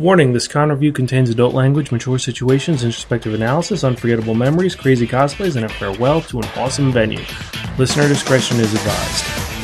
Warning this con review contains adult language, mature situations, introspective analysis, unforgettable memories, crazy cosplays, and a farewell to an awesome venue. Listener discretion is advised.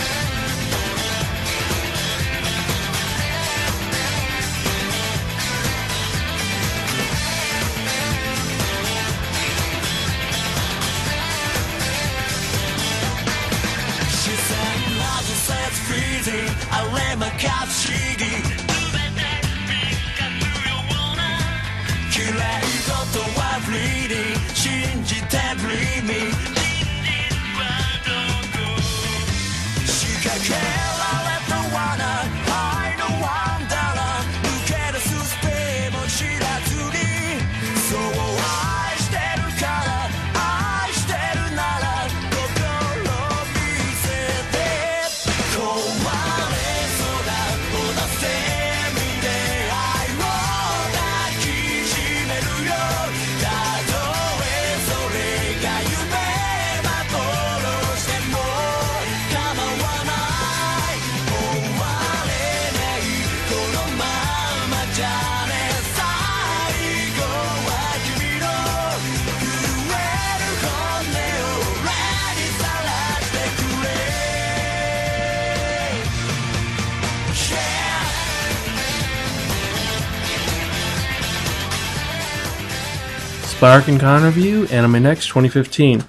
Spark and Con Review, Anime Next 2015.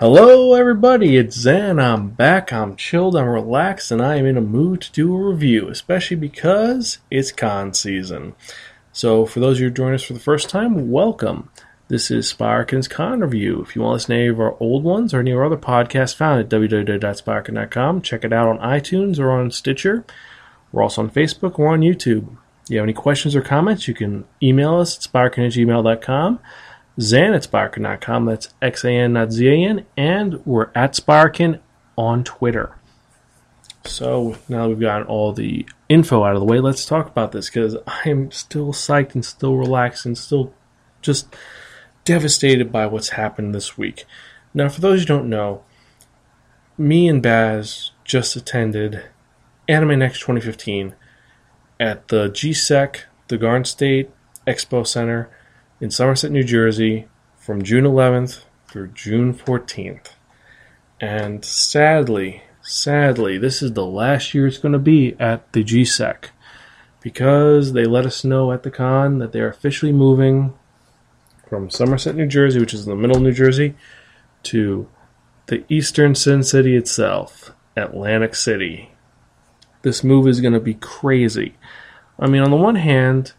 Hello, everybody, it's Zen. I'm back, I'm chilled, I'm relaxed, and I am in a mood to do a review, especially because it's con season. So, for those of you who join us for the first time, welcome. This is Sparkin's Con Review. If you want to listen to any of our old ones or any of our other podcasts found at www.sparkin.com, check it out on iTunes or on Stitcher. We're also on Facebook or on YouTube. If you have any questions or comments, you can email us at sparkin at gmail.com. At That's X-A-N, not Z-A-N. And we're at Sparkin on Twitter. So now that we've gotten all the info out of the way, let's talk about this because I'm still psyched and still relaxed and still just devastated by what's happened this week. Now, for those who don't know, me and Baz just attended Anime Next 2015 at the GSEC, the Garden State Expo Center in Somerset, New Jersey, from June 11th through June 14th. And sadly, sadly, this is the last year it's going to be at the GSEC because they let us know at the con that they're officially moving from Somerset, New Jersey, which is in the middle of New Jersey, to the eastern Sin City itself, Atlantic City. This move is going to be crazy. I mean, on the one hand,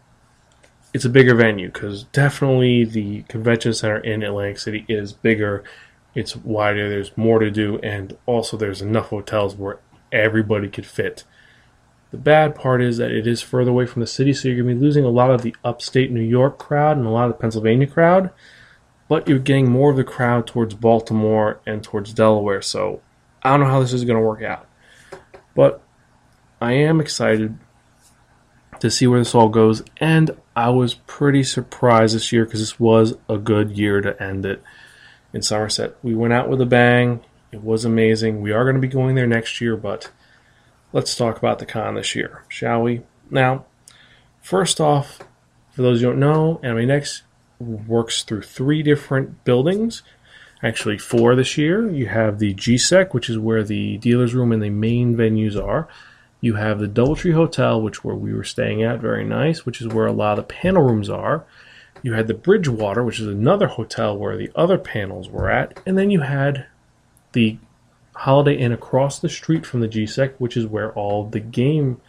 it's a bigger venue because definitely the convention center in Atlantic City is bigger. It's wider. There's more to do, and also there's enough hotels where everybody could fit. The bad part is that it is further away from the city, so you're going to be losing a lot of the upstate New York crowd and a lot of the Pennsylvania crowd, but you're getting more of the crowd towards Baltimore and towards Delaware. So I don't know how this is going to work out, but I am excited to see where this all goes, and I was pretty surprised this year because this was a good year to end it in Somerset. We went out with a bang. It was amazing. We are going to be going there next year, but let's talk about the con this year, shall we? Now, first off, for those who don't know, Anime Next works through three different buildings. Actually, four this year. You have the GSEC, which is where the dealer's room and the main venues are. You have the Doubletree Hotel, which where we were staying at, very nice, which is where a lot of the panel rooms are. You had the Bridgewater, which is another hotel where the other panels were at, and then you had the Holiday Inn across the street from the GSEC, which is where all the game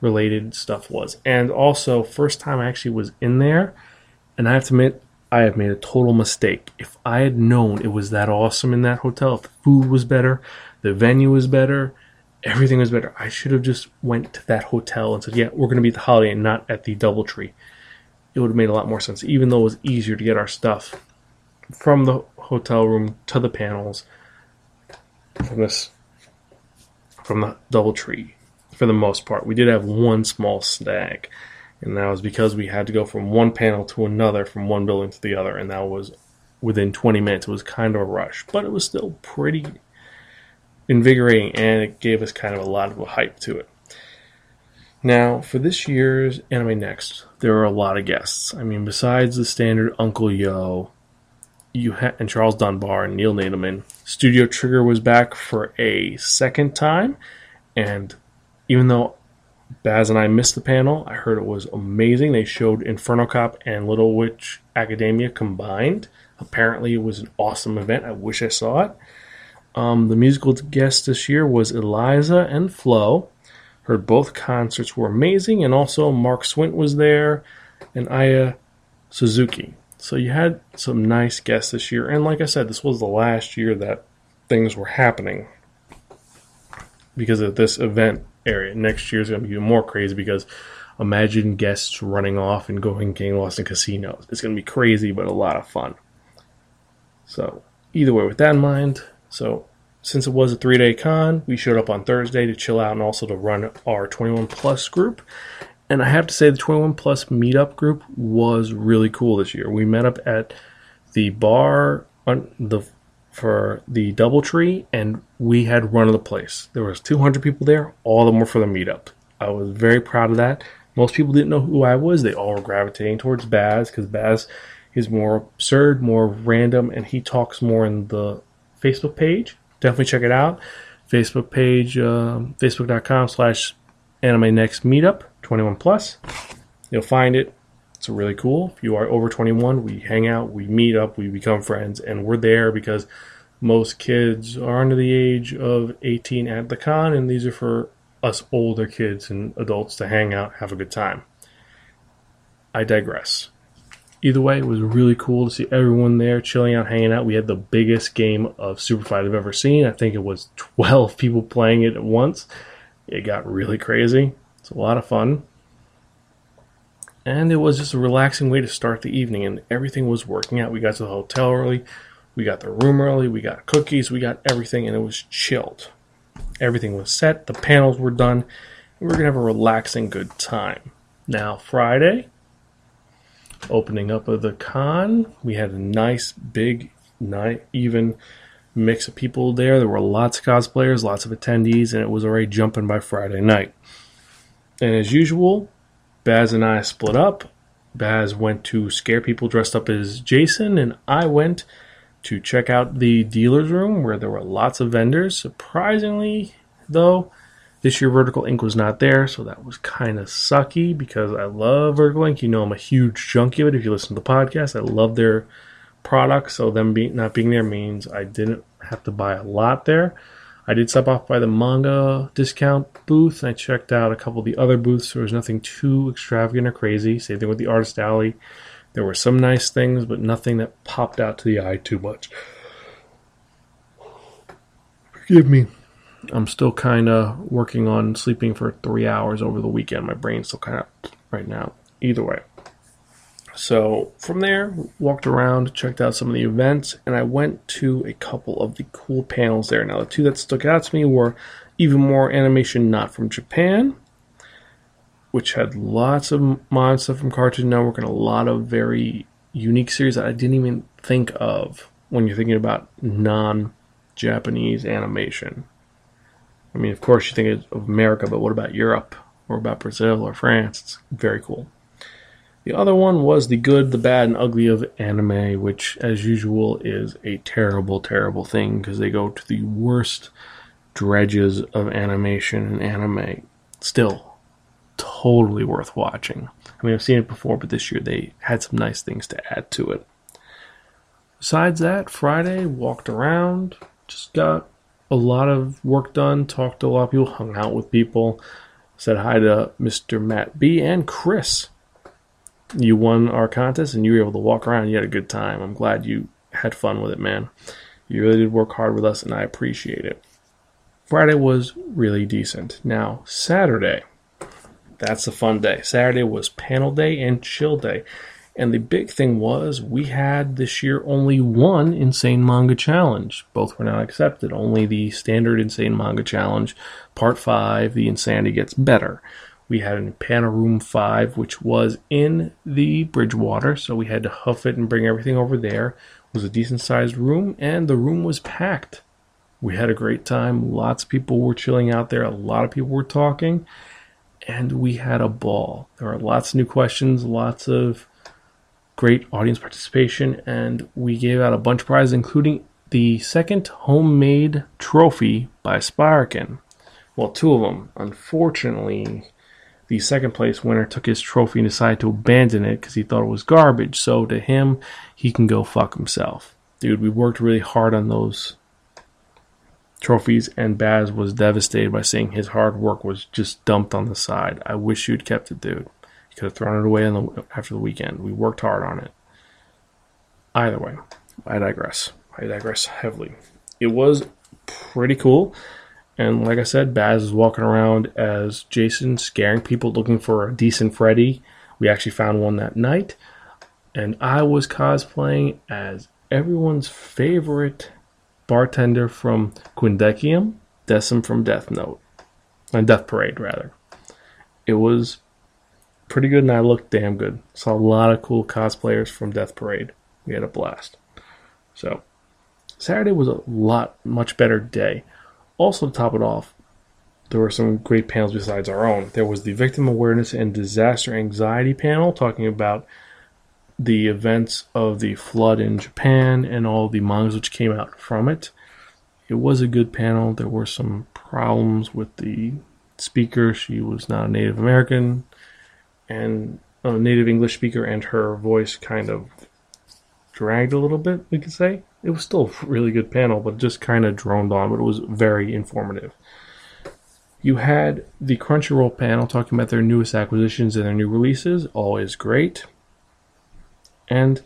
related stuff was. And also, first time I actually was in there, and I have to admit, I have made a total mistake. If I had known it was that awesome in that hotel, if the food was better, the venue was better, everything was better, I should have just went to that hotel and said, "Yeah, we're going to be at the Holiday Inn, not at the DoubleTree." It would have made a lot more sense, even though it was easier to get our stuff from the hotel room to the panels from this from the DoubleTree for the most part. We did have one small snag, and that was because we had to go from one panel to another, from one building to the other, and that was within 20 minutes. It was kind of a rush, but it was still pretty invigorating, and it gave us kind of a lot of a hype to it. Now, for this year's Anime Next, there were a lot of guests. I mean, besides the standard Uncle Yo, you had and Charles Dunbar and Neil Nadelman, Studio Trigger was back for a second time, and even though Baz and I missed the panel, I heard it was amazing. They showed Inferno Cop and Little Witch Academia combined. Apparently, it was an awesome event. I wish I saw it. Um, the musical guest this year was Eliza and Flo. Heard both concerts were amazing, and also Marc Swint was there and Aya Suzaki. So you had some nice guests this year, and like I said, this was the last year that things were happening because of this event area. Next year is going to be more crazy because imagine guests running off and going getting lost in casinos. It's going to be crazy, but a lot of fun. So either way, with that in mind, so since it was a three day con, we showed up on Thursday to chill out and also to run our 21 plus group. And I have to say, the 21 plus meetup group was really cool this year. We met up at the bar on the for the DoubleTree, and we had run of the place. There was 200 people there. All of them were for the meetup. I was very proud of that. Most people didn't know who I was. They all were gravitating towards Baz because Baz is more absurd, more random, and he talks more in the Facebook page. Definitely check it out. Facebook page, um, facebook.com slash anime next meetup 21 plus. You'll find it. It's really cool. If you are over 21, we hang out, we meet up, we become friends, and we're there because most kids are under the age of 18 at the con, and these are for us older kids and adults to hang out, have a good time. I digress. Either way, it was really cool to see everyone there chilling out, hanging out. We had the biggest game of Super Fight I've ever seen. I think it was 12 people playing it at once. It got really crazy. It's a lot of fun. And it was just a relaxing way to start the evening, and everything was working out. We got to the hotel early, we got the room early, we got cookies, we got everything, and it was chilled. Everything was set, the panels were done, and we we're going to have a relaxing good time. Now, Friday, opening up of the con, we had a nice, big, night, even mix of people there. There were lots of cosplayers, lots of attendees, and it was already jumping by Friday night. And as usual, Baz and I split up. Baz went to scare people dressed up as Jason, and I went to check out the dealer's room where there were lots of vendors. Surprisingly, though, this year Vertical Inc. was not there, so that was kind of sucky because I love Vertical Ink. You know, I'm a huge junkie of it. If you listen to the podcast, I love their products, so them being not being there means I didn't have to buy a lot there. I did stop off by the manga discount booth. And I checked out a couple of the other booths. There was nothing too extravagant or crazy. Same thing with the artist alley. There were some nice things, but nothing that popped out to the eye too much. Forgive me. I'm still kind of working on sleeping for three hours over the weekend. My brain's still kind of right now. Either way. So from there, walked around, checked out some of the events, and I went to a couple of the cool panels there. Now, the two that stuck out to me were even more animation not from Japan, which had lots of mod stuff from Cartoon Network and a lot of very unique series that I didn't even think of when you're thinking about non Japanese animation. I mean, of course, you think of America, but what about Europe or about Brazil or France? It's very cool. The other one was The Good, the Bad, and Ugly of anime, which, as usual, is a terrible, terrible thing because they go to the worst dredges of animation and anime. Still, totally worth watching. I mean, I've seen it before, but this year they had some nice things to add to it. Besides that, Friday, walked around, just got a lot of work done, talked to a lot of people, hung out with people, said hi to Mr. Matt B and Chris you won our contest and you were able to walk around. You had a good time. I'm glad you had fun with it, man. You really did work hard with us, and I appreciate it. Friday was really decent. Now, Saturday, that's a fun day. Saturday was panel day and chill day. And the big thing was we had this year only one Insane Manga Challenge. Both were not accepted. Only the standard Insane Manga Challenge, Part 5, The Insanity Gets Better. We had panel room 5, which was in the Bridgewater, so we had to huff it and bring everything over there. It was a decent sized room, and the room was packed. We had a great time. Lots of people were chilling out there. A lot of people were talking. and we had a ball. There were lots of new questions, lots of great audience participation, and we gave out a bunch of prizes, including the second homemade trophy by Spiraken. Well, two of them. Unfortunately, the second place winner took his trophy and decided to abandon it because he thought it was garbage. So to him, he can go fuck himself. Dude, we worked really hard on those trophies, and Baz was devastated by seeing his hard work was just dumped on the side. I wish you'd kept it, dude. Could have thrown it away the, after the weekend. We worked hard on it. Either way, I digress. I digress heavily. It was pretty cool. And like I said, Baz is walking around as Jason, scaring people looking for a decent Freddy. We actually found one that night. And I was cosplaying as everyone's favorite bartender from Quindecim, Decim from Death Note. And Death Parade, rather. It was pretty good and I looked damn good. Saw a lot of cool cosplayers from Death Parade. We had a blast. So, Saturday was a lot, much better day. Also, to top it off, there were some great panels besides our own. There was the Victim Awareness and Disaster Anxiety panel talking about the events of the flood in Japan and all the mangas which came out from it. It was a good panel. There were some problems with the speaker. She was not a Native American and a native English speaker, and her voice kind of dragged a little bit, we could say. It was still a really good panel, but just kind of droned on, but it was very informative. You had the Crunchyroll panel talking about their newest acquisitions and their new releases, always great. And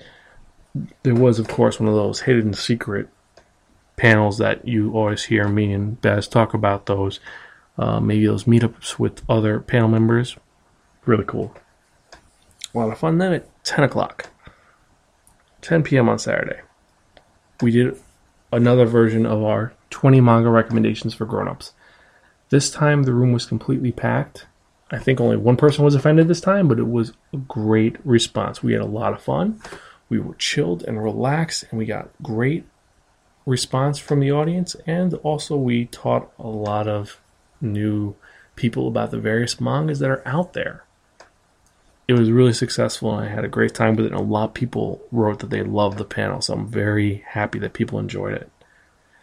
there was, of course, one of those hidden secret panels that you always hear me and Baz talk about those. Uh, maybe those meetups with other panel members. Really cool. A lot of fun then at 10 o'clock. 10 p.m. on Saturday. We did another version of our 20 manga recommendations for grown-ups. This time the room was completely packed. I think only one person was offended this time, but it was a great response. We had a lot of fun. We were chilled and relaxed, and we got great response from the audience. And also, we taught a lot of new people about the various mangas that are out there. It was really successful, and I had a great time with it. And a lot of people wrote that they loved the panel, so I'm very happy that people enjoyed it.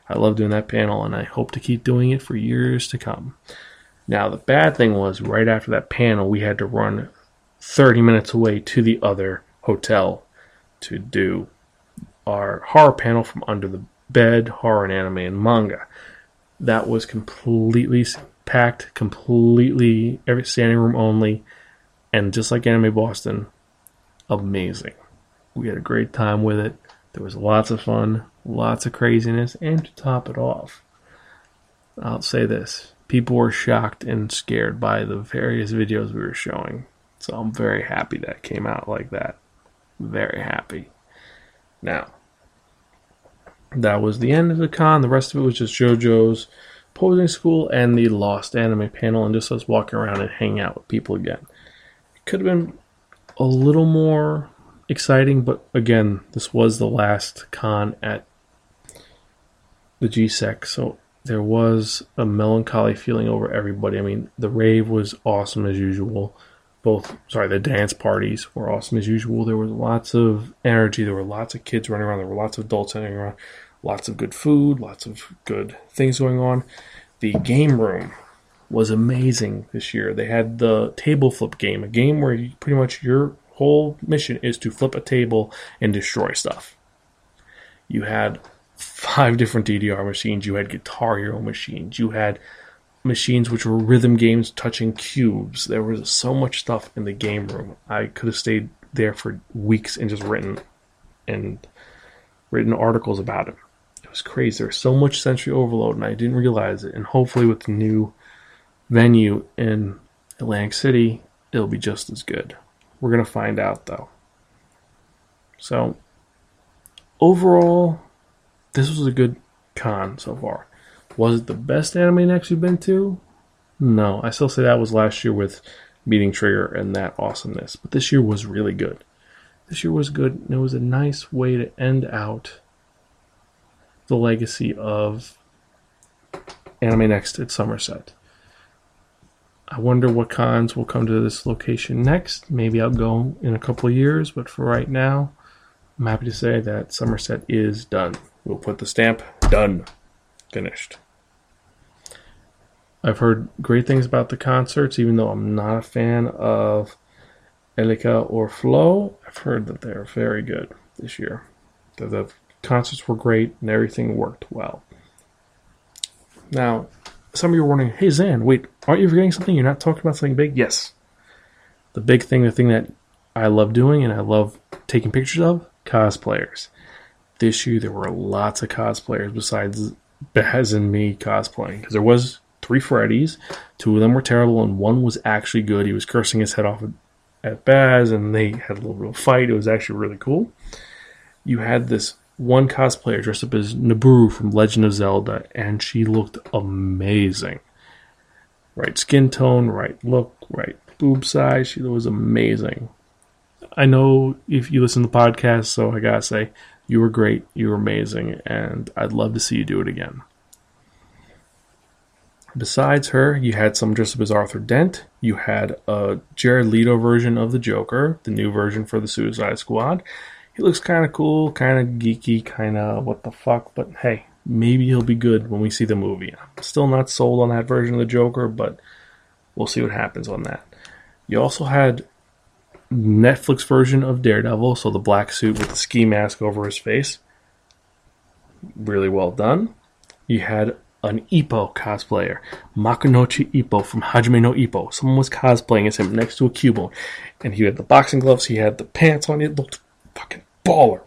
I love doing that panel, and I hope to keep doing it for years to come. Now, the bad thing was right after that panel, we had to run 30 minutes away to the other hotel to do our horror panel from Under the Bed, horror and anime and manga. That was completely packed, completely every standing room only, and just like Anime Boston, amazing. We had a great time with it. There was lots of fun, lots of craziness, and to top it off, I'll say this people were shocked and scared by the various videos we were showing. So I'm very happy that came out like that. Very happy. Now, that was the end of the con. The rest of it was just JoJo's posing school and the Lost Anime panel, and just us walking around and hanging out with people again. Could have been a little more exciting, but again, this was the last con at the GSEC, so there was a melancholy feeling over everybody. I mean, the rave was awesome as usual. Both, sorry, the dance parties were awesome as usual. There was lots of energy. There were lots of kids running around. There were lots of adults running around. Lots of good food. Lots of good things going on. The game room was amazing this year. They had the table flip game, a game where you, pretty much your whole mission is to flip a table and destroy stuff. You had five different DDR machines. You had Guitar Hero machines. You had machines which were rhythm games touching cubes. There was so much stuff in the game room. I could have stayed there for weeks and just written and written articles about it. It was crazy. There was so much sensory overload, and I didn't realize it. And hopefully, with the new venue in Atlantic City, it'll be just as good. We're gonna find out though. So overall, this was a good con so far. Was it the best anime next you've been to? No, I still say that was last year with Meeting Trigger and that awesomeness. But this year was really good. This year was good, and it was a nice way to end out the legacy of Anime Next at Somerset. I wonder what cons will come to this location next. Maybe I'll go in a couple of years, but for right now, I'm happy to say that Somerset is done. We'll put the stamp done, finished. I've heard great things about the concerts, even though I'm not a fan of Elika or Flo. I've heard that they're very good this year. That the concerts were great and everything worked well. Now, some of you are wondering, hey Zan, wait, aren't you forgetting something? You're not talking about something big? Yes. The big thing, the thing that I love doing and I love taking pictures of, cosplayers. This year there were lots of cosplayers besides Baz and me cosplaying. Because there was three Freddys, two of them were terrible, and one was actually good. He was cursing his head off at Baz, and they had a little bit of a fight. It was actually really cool. You had this one cosplayer dressed up as Nabooru from Legend of Zelda, and she looked amazing. Right skin tone, right look, right boob size. She was amazing. I know if you listen to the podcast, so I gotta say, you were great, you were amazing, and I'd love to see you do it again. Besides her, you had some dressed up as Arthur Dent. You had a Jared Leto version of the Joker, the new version for the Suicide Squad. He looks kind of cool, kind of geeky, kind of what the fuck, but hey, maybe he'll be good when we see the movie. I'm still not sold on that version of the Joker, but we'll see what happens on that. You also had Netflix version of Daredevil, so the black suit with the ski mask over his face. Really well done. You had an Ippo cosplayer, Makunouchi Ippo from Hajime no Ippo. Someone was cosplaying as him next to a cubone, and he had the boxing gloves, he had the pants on, it looked fucking baller.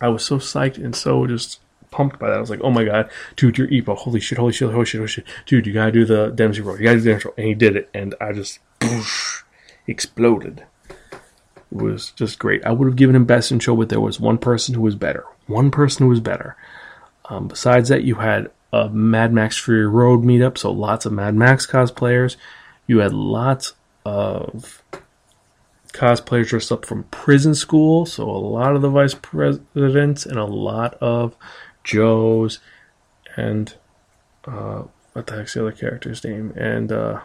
I was so psyched and so just pumped by that. I was like, oh my god, dude, you're Ippo. Holy shit, holy shit, holy shit, holy shit. Dude, you gotta do the Dempsey roll. You gotta do the Dempsey roll. And he did it, and I just boosh, exploded. It was just great. I would have given him best in show, but there was one person who was better. One person who was better. Um, besides that, you had a Mad Max Fury Road meetup, so lots of Mad Max cosplayers. You had lots of cosplayers dressed up from prison school, so a lot of the vice presidents and a lot of Joes and uh, what the heck's the other character's name? And uh,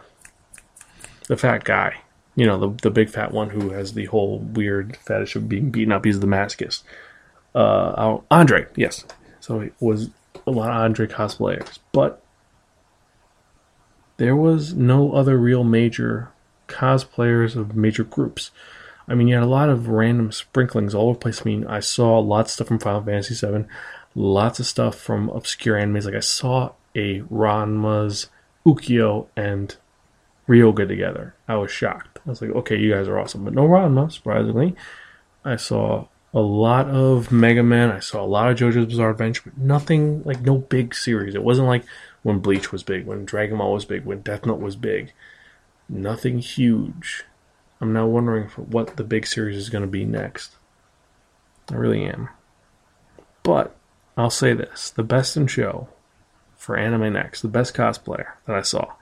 the fat guy, you know, the the big fat one who has the whole weird fetish of being beaten up. He's the masochist. Uh, Andre, yes. So it was a lot of Andre cosplayers, but there was no other real major cosplayers of major groups. I mean, you had a lot of random sprinklings all over the place. I mean, I saw lots of stuff from Final Fantasy VII, lots of stuff from obscure animes. Like I saw a Ranma's Ukyo and Ryoga together. I was shocked. I was like, okay, you guys are awesome, but no Ranma, surprisingly. I saw a lot of Mega Man. I saw a lot of JoJo's Bizarre Adventure, but nothing like no big series. It wasn't like when Bleach was big, when Dragon Ball was big, when Death Note was big. Nothing huge. I'm now wondering what the big series is going to be next. I really am. But I'll say this: the best in show for Anime Next, the best cosplayer that I saw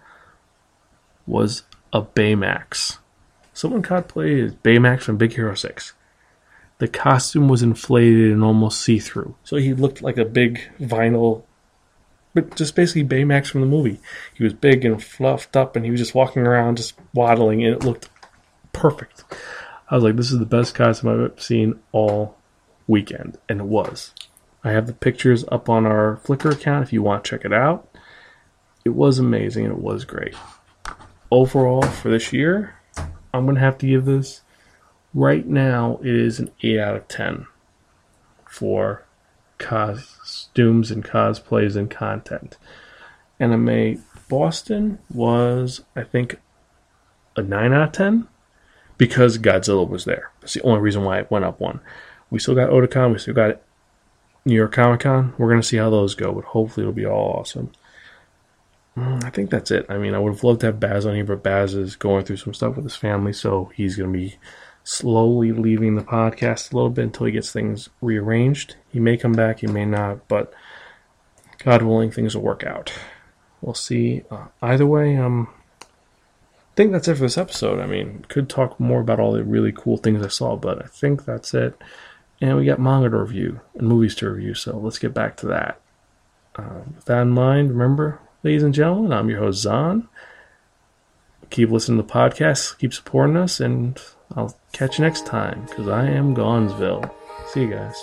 was a Baymax. Someone cosplayed Baymax from Big Hero 6. The costume was inflated and almost see through. So he looked like a big vinyl, but just basically Baymax from the movie. He was big and fluffed up and he was just walking around, just waddling, and it looked perfect. I was like, this is the best costume I've seen all weekend. And it was. I have the pictures up on our Flickr account if you want to check it out. It was amazing and it was great. Overall, for this year, I'm going to have to give this right now it is an 8 out of 10 for costumes and cosplays and content. Anime boston was i think a 9 out of 10 because godzilla was there. That's the only reason why it went up one. We still got otakon we still got new york comic con we're going to see how those go but hopefully it'll be all awesome. Mm, I think that's it. I mean, I would have loved to have Baz on here, but Baz is going through some stuff with his family, so he's going to be slowly leaving the podcast a little bit until he gets things rearranged. He may come back, he may not, but God willing, things will work out. We'll see. Uh, either way, um, I think that's it for this episode. I mean, could talk more about all the really cool things I saw, but I think that's it. And we got manga to review and movies to review, so let's get back to that. Uh, with that in mind, remember, ladies and gentlemen, I'm your host, Zan. keep listening to the podcast, keep supporting us, and I'll catch you next time, because I am Gonzville. See you guys.